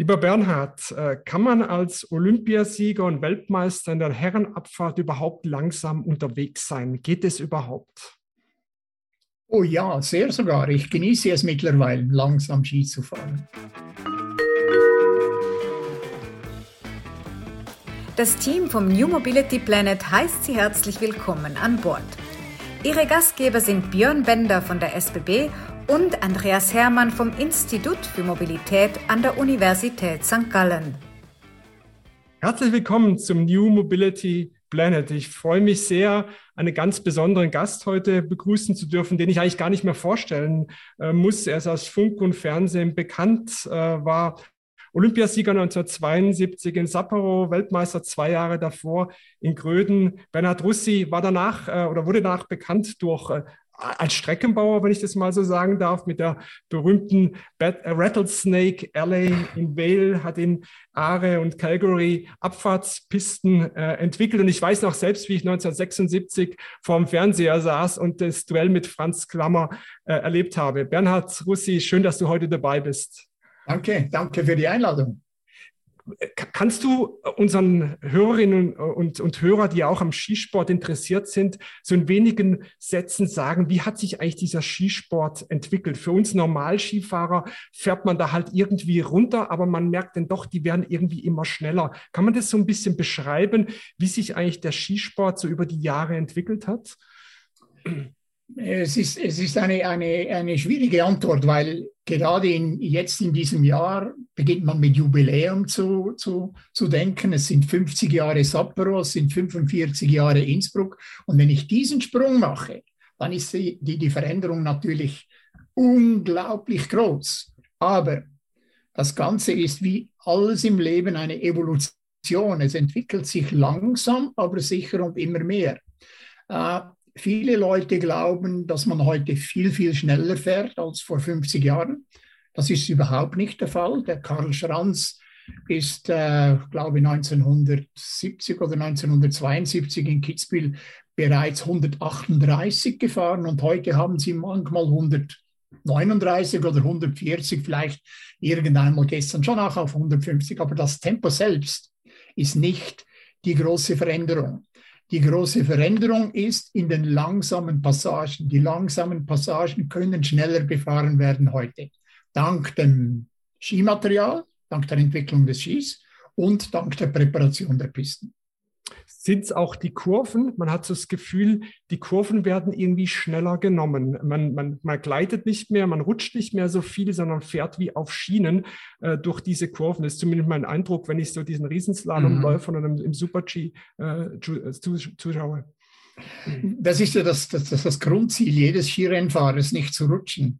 Lieber Bernhard, äh, kann man als Olympiasieger und Weltmeister in der Herrenabfahrt überhaupt langsam unterwegs sein? Geht es überhaupt? Oh ja, sehr sogar. Ich genieße es mittlerweile, langsam Ski zu fahren. Das Team vom New Mobility Planet heißt Sie herzlich willkommen an Bord. Ihre Gastgeber sind Björn Bender von der SBB und Andreas Hermann vom Institut für Mobilität an der Universität St. Gallen. Herzlich willkommen zum New Mobility Planet. Ich freue mich sehr, einen ganz besonderen Gast heute begrüßen zu dürfen, den ich eigentlich gar nicht mehr vorstellen äh, muss. Er ist aus Funk und Fernsehen bekannt, äh, war Olympiasieger 1972 in Sapporo, Weltmeister zwei Jahre davor in Gröden. Bernhard Russi war danach äh, oder wurde danach bekannt durch als Streckenbauer, wenn ich das mal so sagen darf, mit der berühmten äh, Rattlesnake Alley in Vale, hat in Aare und Calgary Abfahrtspisten äh, entwickelt. Und ich weiß noch selbst, wie ich 1976 vor dem Fernseher saß und das Duell mit Franz Klammer äh, erlebt habe. Bernhard Russi, schön, dass du heute dabei bist. Danke, danke für die Einladung. Kannst du unseren Hörerinnen und, und Hörer, die auch am Skisport interessiert sind, so in wenigen Sätzen sagen, wie hat sich eigentlich dieser Skisport entwickelt? Für uns Normalskifahrer fährt man da halt irgendwie runter, aber man merkt dann doch, die werden irgendwie immer schneller. Kann man das so ein bisschen beschreiben, wie sich eigentlich der Skisport so über die Jahre entwickelt hat? Es ist, es ist eine, eine, eine schwierige Antwort, weil gerade in, jetzt in diesem Jahr beginnt man mit Jubiläum zu, zu, zu denken. Es sind 50 Jahre Sapporo, es sind 45 Jahre Innsbruck. Und wenn ich diesen Sprung mache, dann ist die, die, die Veränderung natürlich unglaublich groß. Aber das Ganze ist wie alles im Leben eine Evolution. Es entwickelt sich langsam, aber sicher und immer mehr. Viele Leute glauben, dass man heute viel, viel schneller fährt als vor 50 Jahren. Das ist überhaupt nicht der Fall. Der Karl Schranz ist, äh, glaube ich, 1970 oder 1972 in Kitzbühel bereits 138 gefahren und heute haben sie manchmal 139 oder 140, vielleicht irgendeinmal gestern schon auch auf 150, aber das Tempo selbst ist nicht die große Veränderung. Die große Veränderung ist in den langsamen Passagen. Die langsamen Passagen können schneller befahren werden heute. Dank dem Skimaterial, dank der Entwicklung des Skis und dank der Präparation der Pisten sind es auch die Kurven. Man hat so das Gefühl, die Kurven werden irgendwie schneller genommen. Man, man, man gleitet nicht mehr, man rutscht nicht mehr so viel, sondern fährt wie auf Schienen äh, durch diese Kurven. Das ist zumindest mein Eindruck, wenn ich so diesen Riesenslalom mhm. läufe und im, im Super-G äh, zuschaue. Das ist ja das, das, das Grundziel jedes Skirennfahrers, nicht zu rutschen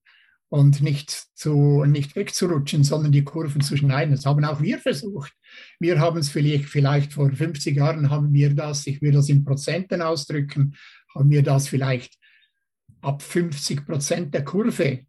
und nicht, zu, nicht wegzurutschen, sondern die Kurven zu schneiden. Das haben auch wir versucht. Wir haben es vielleicht, vielleicht vor 50 Jahren, haben wir das, ich will das in Prozenten ausdrücken, haben wir das vielleicht ab 50 Prozent der Kurve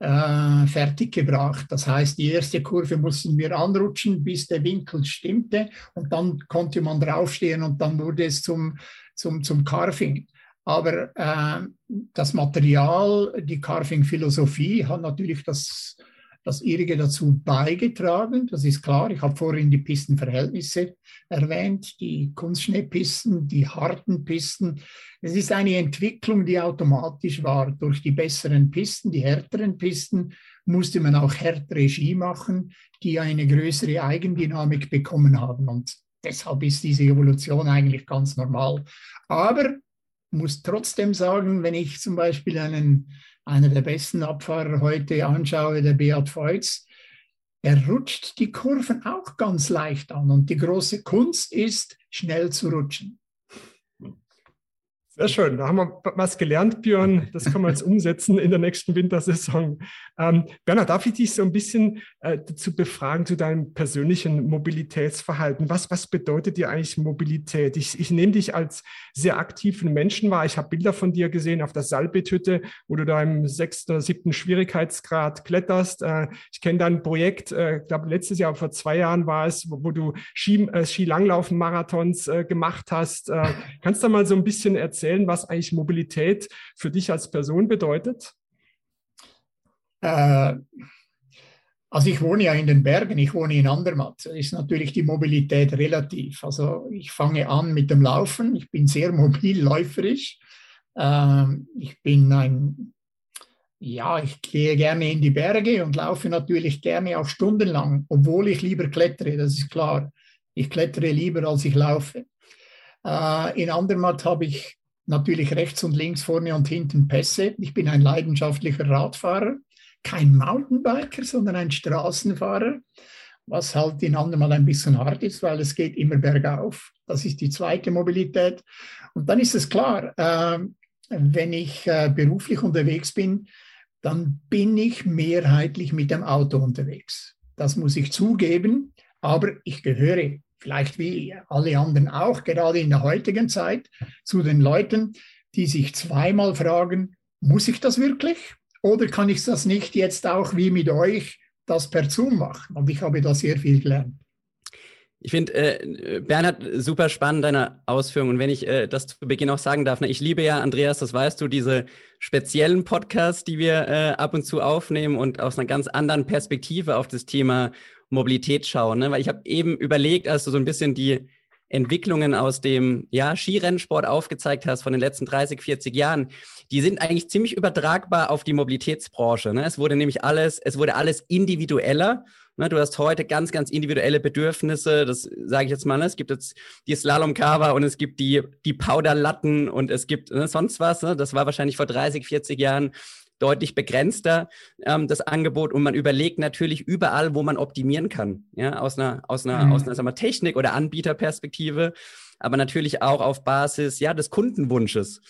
äh, fertiggebracht. Das heißt, die erste Kurve mussten wir anrutschen, bis der Winkel stimmte und dann konnte man draufstehen und dann wurde es zum, zum, zum Carving. Aber äh, das Material, die Carving-Philosophie hat natürlich das, das ihrige dazu beigetragen. Das ist klar. Ich habe vorhin die Pistenverhältnisse erwähnt, die Kunstschneepisten, die harten Pisten. Es ist eine Entwicklung, die automatisch war. Durch die besseren Pisten, die härteren Pisten, musste man auch härtere Ski machen, die eine größere Eigendynamik bekommen haben. Und deshalb ist diese Evolution eigentlich ganz normal. Aber muss trotzdem sagen, wenn ich zum Beispiel einen, einer der besten Abfahrer heute anschaue, der Beat Feutz, er rutscht die Kurven auch ganz leicht an. Und die große Kunst ist, schnell zu rutschen. Sehr schön, da haben wir was gelernt, Björn. Das können wir jetzt umsetzen in der nächsten Wintersaison. Ähm, Bernhard, darf ich dich so ein bisschen äh, dazu befragen zu deinem persönlichen Mobilitätsverhalten? Was, was bedeutet dir eigentlich Mobilität? Ich, ich nehme dich als sehr aktiven Menschen wahr. Ich habe Bilder von dir gesehen auf der Salbethütte, wo du da im sechsten oder siebten Schwierigkeitsgrad kletterst. Äh, ich kenne dein Projekt, äh, ich glaube letztes Jahr, vor zwei Jahren war es, wo, wo du Ski, äh, Skilanglauf-Marathons äh, gemacht hast. Äh, kannst du mal so ein bisschen erzählen? Erzählen, was eigentlich Mobilität für dich als Person bedeutet? Äh, Also ich wohne ja in den Bergen, ich wohne in Andermatt. Da ist natürlich die Mobilität relativ. Also ich fange an mit dem Laufen. Ich bin sehr mobil läuferisch. Ähm, ich bin ein, ja, ich gehe gerne in die Berge und laufe natürlich gerne auch stundenlang, obwohl ich lieber klettere, das ist klar. Ich klettere lieber, als ich laufe. Äh, in Andermatt habe ich natürlich rechts und links, vorne und hinten Pässe. Ich bin ein leidenschaftlicher Radfahrer kein Mountainbiker, sondern ein Straßenfahrer, was halt in andermal ein bisschen hart ist, weil es geht immer bergauf. Das ist die zweite Mobilität. Und dann ist es klar, äh, wenn ich äh, beruflich unterwegs bin, dann bin ich mehrheitlich mit dem Auto unterwegs. Das muss ich zugeben, aber ich gehöre vielleicht wie alle anderen auch, gerade in der heutigen Zeit, zu den Leuten, die sich zweimal fragen, muss ich das wirklich? Oder kann ich das nicht jetzt auch wie mit euch das per Zoom machen? Und ich habe da sehr viel gelernt. Ich finde, äh, Bernhard, super spannend deine Ausführungen. Und wenn ich äh, das zu Beginn auch sagen darf, ne, ich liebe ja, Andreas, das weißt du, diese speziellen Podcasts, die wir äh, ab und zu aufnehmen und aus einer ganz anderen Perspektive auf das Thema Mobilität schauen. Ne? Weil ich habe eben überlegt, als du so ein bisschen die Entwicklungen aus dem ja, Skirennsport aufgezeigt hast von den letzten 30, 40 Jahren, die sind eigentlich ziemlich übertragbar auf die Mobilitätsbranche. Ne? Es wurde nämlich alles, es wurde alles individueller. Ne? Du hast heute ganz, ganz individuelle Bedürfnisse. Das sage ich jetzt mal. Ne? Es gibt jetzt die Slalom-Cover und es gibt die, die Powderlatten und es gibt ne, sonst was. Ne? Das war wahrscheinlich vor 30, 40 Jahren deutlich begrenzter, ähm, das Angebot. Und man überlegt natürlich überall, wo man optimieren kann. Ja, aus einer, aus einer, mhm. aus einer sagen wir, Technik- oder Anbieterperspektive, aber natürlich auch auf Basis ja, des Kundenwunsches.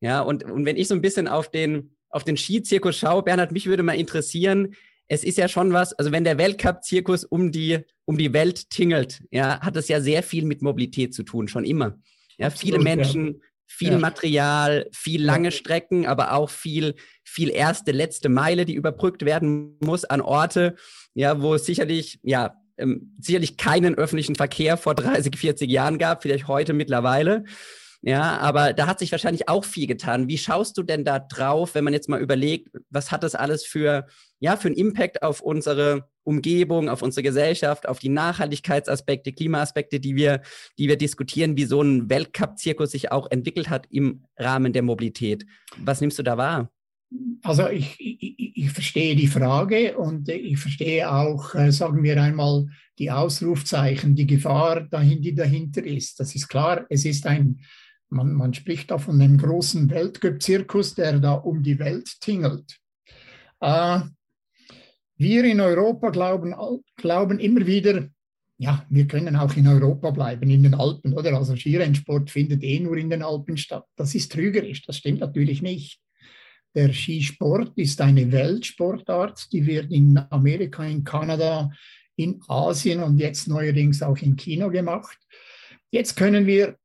Ja, und, und wenn ich so ein bisschen auf den, auf den Skizirkus schaue, Bernhard, mich würde mal interessieren, es ist ja schon was, also wenn der Weltcup-Zirkus um die, um die Welt tingelt, ja, hat es ja sehr viel mit Mobilität zu tun, schon immer. Ja, viele Menschen. Viel ja. Material, viel lange Strecken, aber auch viel, viel erste, letzte Meile, die überbrückt werden muss an Orte, ja, wo es sicherlich, ja, ähm, sicherlich keinen öffentlichen Verkehr vor 30, 40 Jahren gab, vielleicht heute mittlerweile. Ja, aber da hat sich wahrscheinlich auch viel getan. Wie schaust du denn da drauf, wenn man jetzt mal überlegt, was hat das alles für, ja, für einen Impact auf unsere Umgebung, auf unsere Gesellschaft, auf die Nachhaltigkeitsaspekte, Klimaaspekte, die wir, die wir diskutieren, wie so ein Weltcup-Zirkus sich auch entwickelt hat im Rahmen der Mobilität. Was nimmst du da wahr? Also ich, ich, ich verstehe die Frage und ich verstehe auch, äh, sagen wir einmal, die Ausrufzeichen, die Gefahr, dahin, die dahinter ist. Das ist klar, es ist ein man, man spricht da von einem großen Weltcup-Zirkus, der da um die Welt tingelt. Äh, wir in Europa glauben, glauben immer wieder, ja, wir können auch in Europa bleiben, in den Alpen, oder? Also Skirennsport findet eh nur in den Alpen statt. Das ist trügerisch, das stimmt natürlich nicht. Der Skisport ist eine Weltsportart, die wird in Amerika, in Kanada, in Asien und jetzt neuerdings auch in China gemacht. Jetzt können wir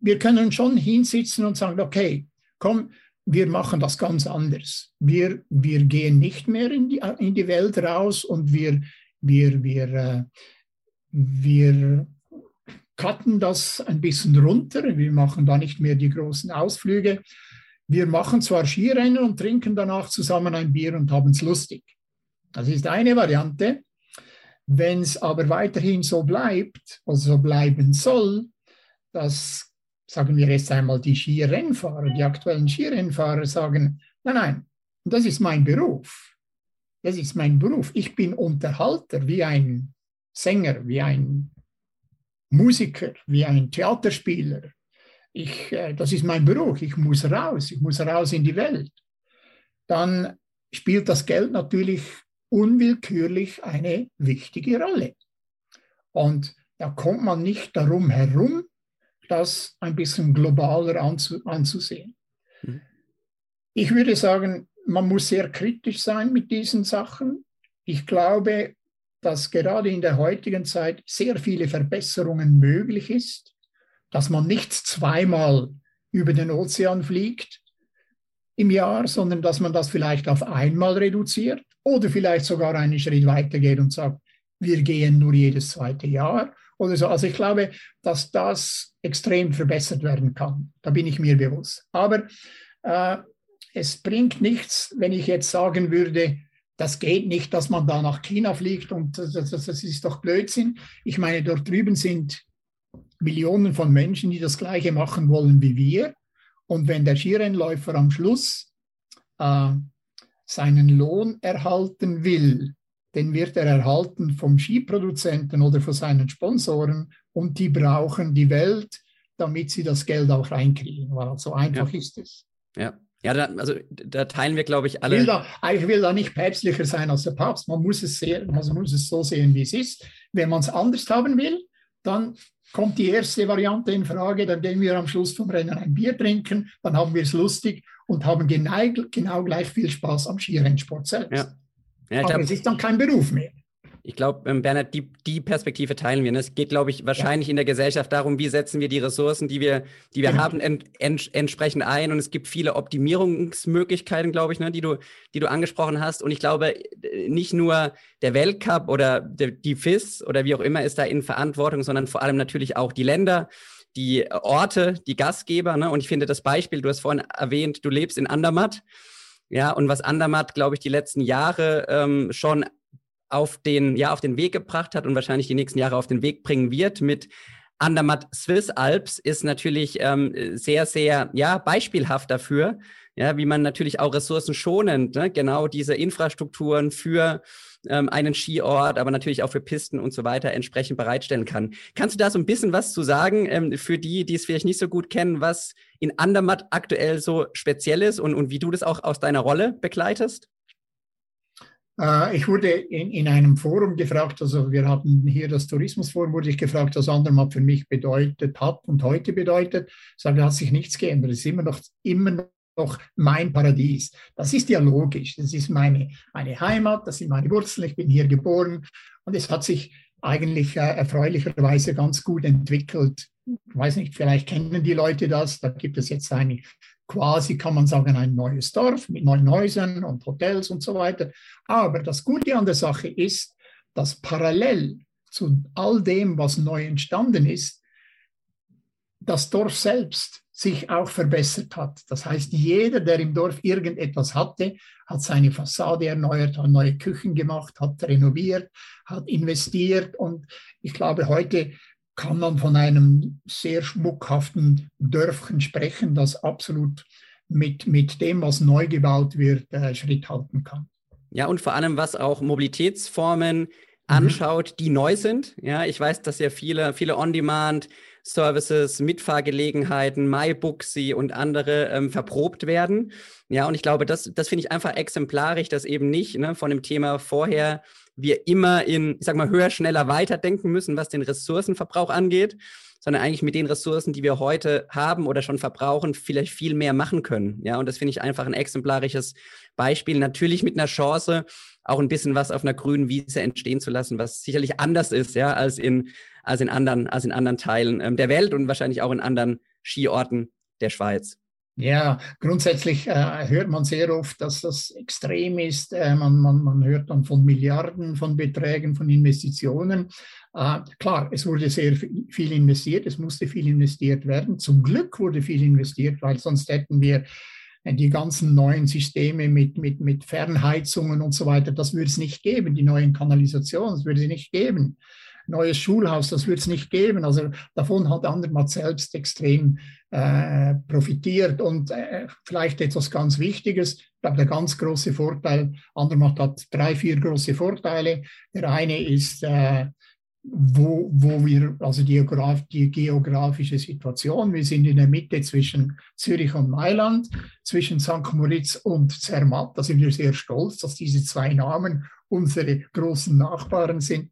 wir können schon hinsitzen und sagen, okay, komm, wir machen das ganz anders. Wir, wir gehen nicht mehr in die, in die Welt raus und wir, wir, wir, äh, wir cutten das ein bisschen runter. Wir machen da nicht mehr die großen Ausflüge. Wir machen zwar Skirennen und trinken danach zusammen ein Bier und haben es lustig. Das ist eine Variante. Wenn es aber weiterhin so bleibt, also so bleiben soll, dass sagen wir jetzt einmal die Skirennfahrer, die aktuellen Skirennfahrer sagen, nein, nein, das ist mein Beruf. Das ist mein Beruf. Ich bin Unterhalter wie ein Sänger, wie ein Musiker, wie ein Theaterspieler. Ich, äh, das ist mein Beruf. Ich muss raus. Ich muss raus in die Welt. Dann spielt das Geld natürlich unwillkürlich eine wichtige Rolle. Und da kommt man nicht darum herum, das ein bisschen globaler anzu, anzusehen. Mhm. Ich würde sagen, man muss sehr kritisch sein mit diesen Sachen. Ich glaube, dass gerade in der heutigen Zeit sehr viele Verbesserungen möglich ist, dass man nicht zweimal über den Ozean fliegt im Jahr, sondern dass man das vielleicht auf einmal reduziert oder vielleicht sogar einen Schritt weitergeht und sagt, wir gehen nur jedes zweite Jahr oder so. Also ich glaube, dass das extrem verbessert werden kann. Da bin ich mir bewusst. Aber äh, es bringt nichts, wenn ich jetzt sagen würde, das geht nicht, dass man da nach China fliegt und das, das, das ist doch Blödsinn. Ich meine, dort drüben sind Millionen von Menschen, die das Gleiche machen wollen wie wir. Und wenn der Skirennläufer am Schluss äh, seinen Lohn erhalten will, den wird er erhalten vom Skiproduzenten oder von seinen Sponsoren und die brauchen die Welt, damit sie das Geld auch reinkriegen. Weil so einfach ja. ist es. Ja. Ja, da, also da teilen wir, glaube ich, alle. Ich will, da, ich will da nicht päpstlicher sein als der Papst. Man muss es, sehen, man muss es so sehen, wie es ist. Wenn man es anders haben will, dann kommt die erste Variante in Frage, dann gehen wir am Schluss vom Rennen ein Bier trinken, dann haben wir es lustig und haben genau, genau gleich viel Spaß am Skirennsport selbst. Ja. Ja, Aber glaub, es ist dann kein Beruf mehr. Ich glaube, ähm, Bernhard, die, die Perspektive teilen wir. Ne? Es geht, glaube ich, wahrscheinlich ja. in der Gesellschaft darum, wie setzen wir die Ressourcen, die wir, die wir genau. haben, ent, ent, entsprechend ein. Und es gibt viele Optimierungsmöglichkeiten, glaube ich, ne, die, du, die du angesprochen hast. Und ich glaube, nicht nur der Weltcup oder der, die FIS oder wie auch immer ist da in Verantwortung, sondern vor allem natürlich auch die Länder die Orte, die Gastgeber. Ne? Und ich finde das Beispiel, du hast vorhin erwähnt, du lebst in Andermatt. Ja, und was Andermatt, glaube ich, die letzten Jahre ähm, schon auf den, ja, auf den Weg gebracht hat und wahrscheinlich die nächsten Jahre auf den Weg bringen wird mit Andermatt Swiss Alps ist natürlich ähm, sehr, sehr ja, beispielhaft dafür, ja, wie man natürlich auch ressourcenschonend ne, genau diese Infrastrukturen für ähm, einen Skiort, aber natürlich auch für Pisten und so weiter entsprechend bereitstellen kann. Kannst du da so ein bisschen was zu sagen ähm, für die, die es vielleicht nicht so gut kennen, was in Andermatt aktuell so speziell ist und, und wie du das auch aus deiner Rolle begleitest? Äh, ich wurde in, in, einem Forum gefragt, also wir hatten hier das Tourismusforum, wurde ich gefragt, was Andermatt für mich bedeutet hat und heute bedeutet. Ich sage, da hat sich nichts geändert. Es ist immer noch, immer noch mein Paradies. Das ist ja logisch. Das ist meine, meine Heimat, das sind meine Wurzeln. Ich bin hier geboren und es hat sich eigentlich äh, erfreulicherweise ganz gut entwickelt. Ich weiß nicht, vielleicht kennen die Leute das. Da gibt es jetzt eine quasi, kann man sagen, ein neues Dorf mit neuen Häusern und Hotels und so weiter. Aber das Gute an der Sache ist, dass parallel zu all dem, was neu entstanden ist, das Dorf selbst sich auch verbessert hat. Das heißt, jeder, der im Dorf irgendetwas hatte, hat seine Fassade erneuert, hat neue Küchen gemacht, hat renoviert, hat investiert. Und ich glaube, heute kann man von einem sehr schmuckhaften Dörfchen sprechen, das absolut mit, mit dem, was neu gebaut wird, äh, Schritt halten kann. Ja, und vor allem, was auch Mobilitätsformen mhm. anschaut, die neu sind. Ja, ich weiß, dass ja viele, viele On-Demand Services, Mitfahrgelegenheiten, MyBooksy und andere ähm, verprobt werden. Ja, und ich glaube, das, das finde ich einfach exemplarisch, dass eben nicht ne, von dem Thema vorher wir immer in, ich sag mal, höher, schneller, weiter denken müssen, was den Ressourcenverbrauch angeht, sondern eigentlich mit den Ressourcen, die wir heute haben oder schon verbrauchen, vielleicht viel mehr machen können. Ja, und das finde ich einfach ein exemplarisches Beispiel. Natürlich mit einer Chance, auch ein bisschen was auf einer grünen Wiese entstehen zu lassen, was sicherlich anders ist, ja, als in, als in anderen, als in anderen Teilen ähm, der Welt und wahrscheinlich auch in anderen Skiorten der Schweiz. Ja, grundsätzlich äh, hört man sehr oft, dass das extrem ist. Äh, man, man, man hört dann von Milliarden von Beträgen, von Investitionen. Äh, klar, es wurde sehr viel investiert, es musste viel investiert werden. Zum Glück wurde viel investiert, weil sonst hätten wir äh, die ganzen neuen Systeme mit, mit, mit Fernheizungen und so weiter, das würde es nicht geben. Die neuen Kanalisationen, das würde es nicht geben neues Schulhaus, das wird es nicht geben. Also davon hat Andermatt selbst extrem äh, profitiert. Und äh, vielleicht etwas ganz Wichtiges, ich glaube, der ganz große Vorteil, Andermatt hat drei, vier große Vorteile. Der eine ist, äh, wo, wo wir, also die, die, geografische Situation, wir sind in der Mitte zwischen Zürich und Mailand, zwischen St. Moritz und Zermatt. Da sind wir sehr stolz, dass diese zwei Namen unsere großen Nachbarn sind.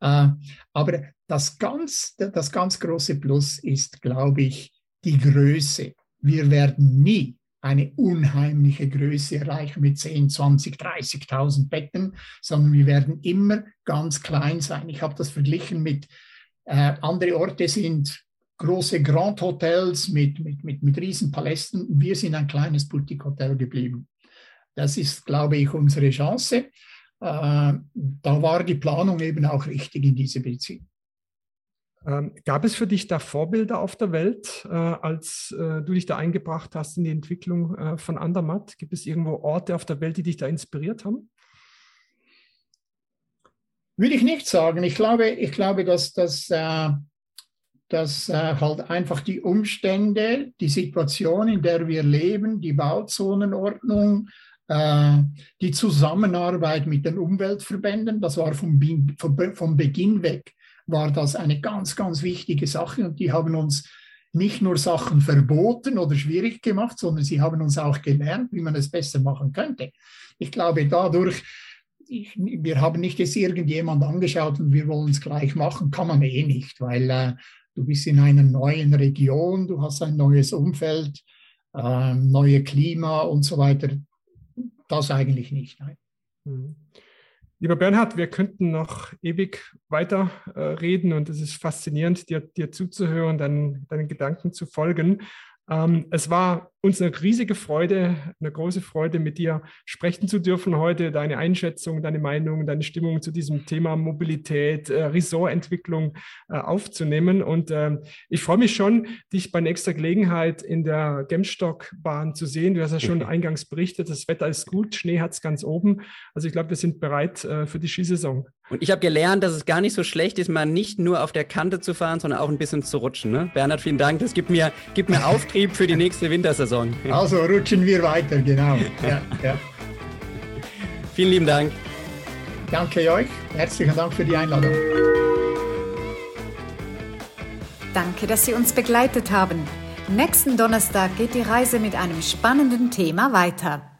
Äh, aber das ganz, das ganz große Plus ist, glaube ich, die Größe. Wir werden nie eine unheimliche Größe erreichen mit 10, 20, 30.000 Betten, sondern wir werden immer ganz klein sein. Ich habe das verglichen mit äh, andere Orte sind große Grand Hotels mit, mit, mit, mit Riesenpalästen. Wir sind ein kleines Boutique Hotel geblieben. Das ist, glaube ich, unsere Chance. Äh, da war die Planung eben auch richtig in diese Beziehung. Ähm, gab es für dich da Vorbilder auf der Welt, äh, als äh, du dich da eingebracht hast in die Entwicklung äh, von Andermatt? Gibt es irgendwo Orte auf der Welt, die dich da inspiriert haben? Würde ich nicht sagen. Ich glaube, ich glaube dass, dass, äh, dass äh, halt einfach die Umstände, die Situation, in der wir leben, die Bauzonenordnung, die Zusammenarbeit mit den Umweltverbänden, das war vom, vom, vom Beginn weg, war das eine ganz, ganz wichtige Sache und die haben uns nicht nur Sachen verboten oder schwierig gemacht, sondern sie haben uns auch gelernt, wie man es besser machen könnte. Ich glaube, dadurch, ich, wir haben nicht jetzt irgendjemand angeschaut und wir wollen es gleich machen, kann man eh nicht, weil äh, du bist in einer neuen Region, du hast ein neues Umfeld, äh, neue Klima und so weiter. Das eigentlich nicht. Nein. Mhm. Lieber Bernhard, wir könnten noch ewig weiter äh, reden und es ist faszinierend, dir, dir zuzuhören, deinen, deinen Gedanken zu folgen. Ähm, es war uns eine riesige Freude, eine große Freude, mit dir sprechen zu dürfen heute, deine Einschätzung, deine Meinung, deine Stimmung zu diesem Thema Mobilität, äh, Ressortentwicklung äh, aufzunehmen. Und äh, ich freue mich schon, dich bei nächster Gelegenheit in der Gemstockbahn zu sehen. Du hast ja schon eingangs berichtet, das Wetter ist gut, Schnee hat es ganz oben. Also ich glaube, wir sind bereit äh, für die Skisaison. Und ich habe gelernt, dass es gar nicht so schlecht ist, mal nicht nur auf der Kante zu fahren, sondern auch ein bisschen zu rutschen. Ne? Bernhard, vielen Dank. Das gibt mir, gibt mir Auftrieb für die nächste Wintersaison. Saison. Also rutschen wir weiter, genau. Ja, ja. Vielen lieben Dank. Danke euch. Herzlichen Dank für die Einladung. Danke, dass Sie uns begleitet haben. Nächsten Donnerstag geht die Reise mit einem spannenden Thema weiter.